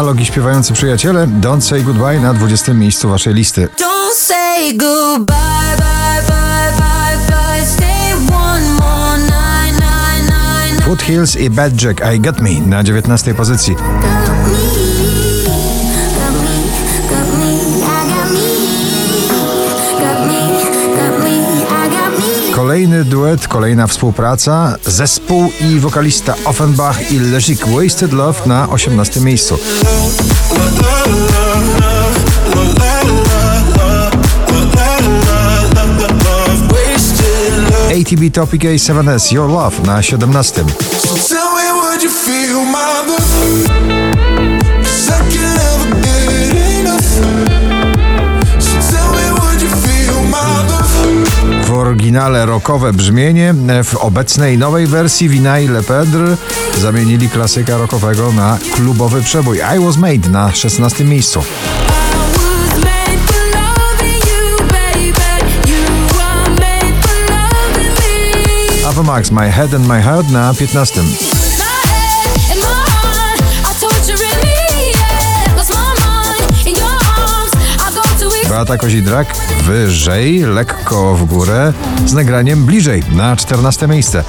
Alok i śpiewający przyjaciele Don't Say Goodbye na 20 miejscu waszej listy. Don't say goodbye, bye, bye, bye, bye. Stay one more night, night. Foothills i Bad Jack I Got Me na 19 pozycji. Kolejny duet, kolejna współpraca, zespół i wokalista Offenbach i Lezik Wasted Love na 18 miejscu. ATB Topic A7S Your Love na 17. So oryginale rockowe brzmienie, w obecnej nowej wersji Vina i Lepedre zamienili klasyka rockowego na klubowy przebój I Was Made na 16 miejscu. Ava Max My Head and My Heart na 15. Beata Kozidrak wyżej, lekko w górę z nagraniem bliżej na 14 miejsce.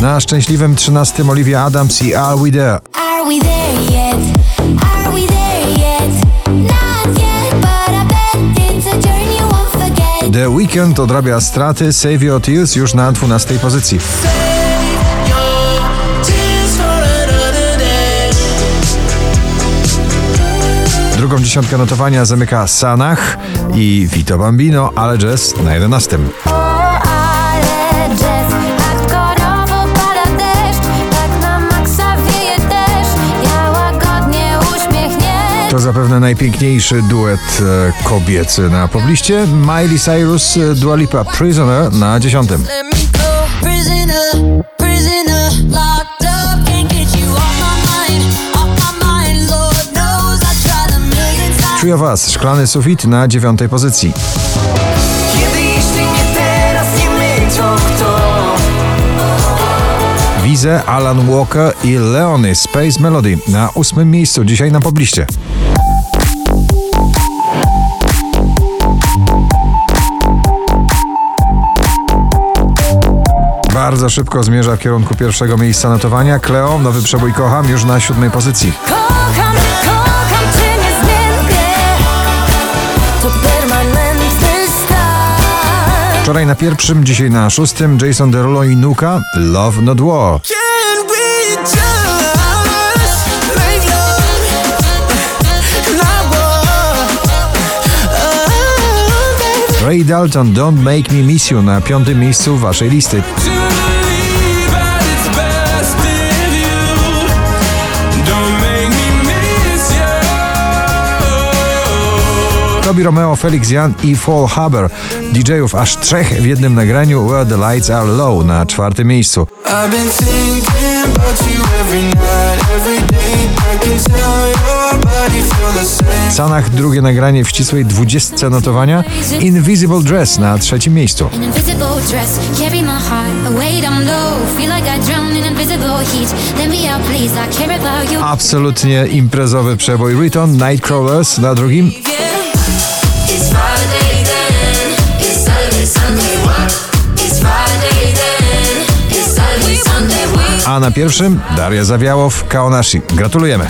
Na szczęśliwym 13 Olivia Adams i Are We There. Are we there yet? Are we there yet? Not yet, but I bet it's a journey you won't forget. The Weekend odrabia straty Save Your Tears już na 12 pozycji. Drugą dziesiątkę notowania zamyka Sanach i Vito Bambino, ale jazz na 11. O, ale jazz, hardkorowo pada deszcz, tak. To zapewne najpiękniejszy duet e, kobiecy na pobliście. Miley Cyrus, e, Dua Lipa, Prisoner na 10. of Us, Szklany Sufit na 9 pozycji. Kiedy jeśli nie teraz, nie my, to kto? Wize, Alan Walker i Leony, Space Melody na 8 miejscu dzisiaj na pobliście. Bardzo szybko zmierza w kierunku pierwszego miejsca notowania. Cleo, nowy przebój Kocham już na siódmej pozycji. Kocham Wczoraj na pierwszym, dzisiaj na szóstym Jason Derulo i Nuka Love Not War. Oh. Ray Dalton Don't Make Me Miss You na piątym miejscu waszej listy. Tobi Romeo, Felix Jan i Fall Haber. DJ-ów aż trzech w jednym nagraniu Where the Lights Are Low na czwartym miejscu. Same. Sanach drugie nagranie w ścisłej dwudziestce notowania Invisible Dress na trzecim miejscu. Absolutnie imprezowy przebój Riton Nightcrawlers na drugim. A na pierwszym Daria Zawiałow, Kaonashi. Gratulujemy.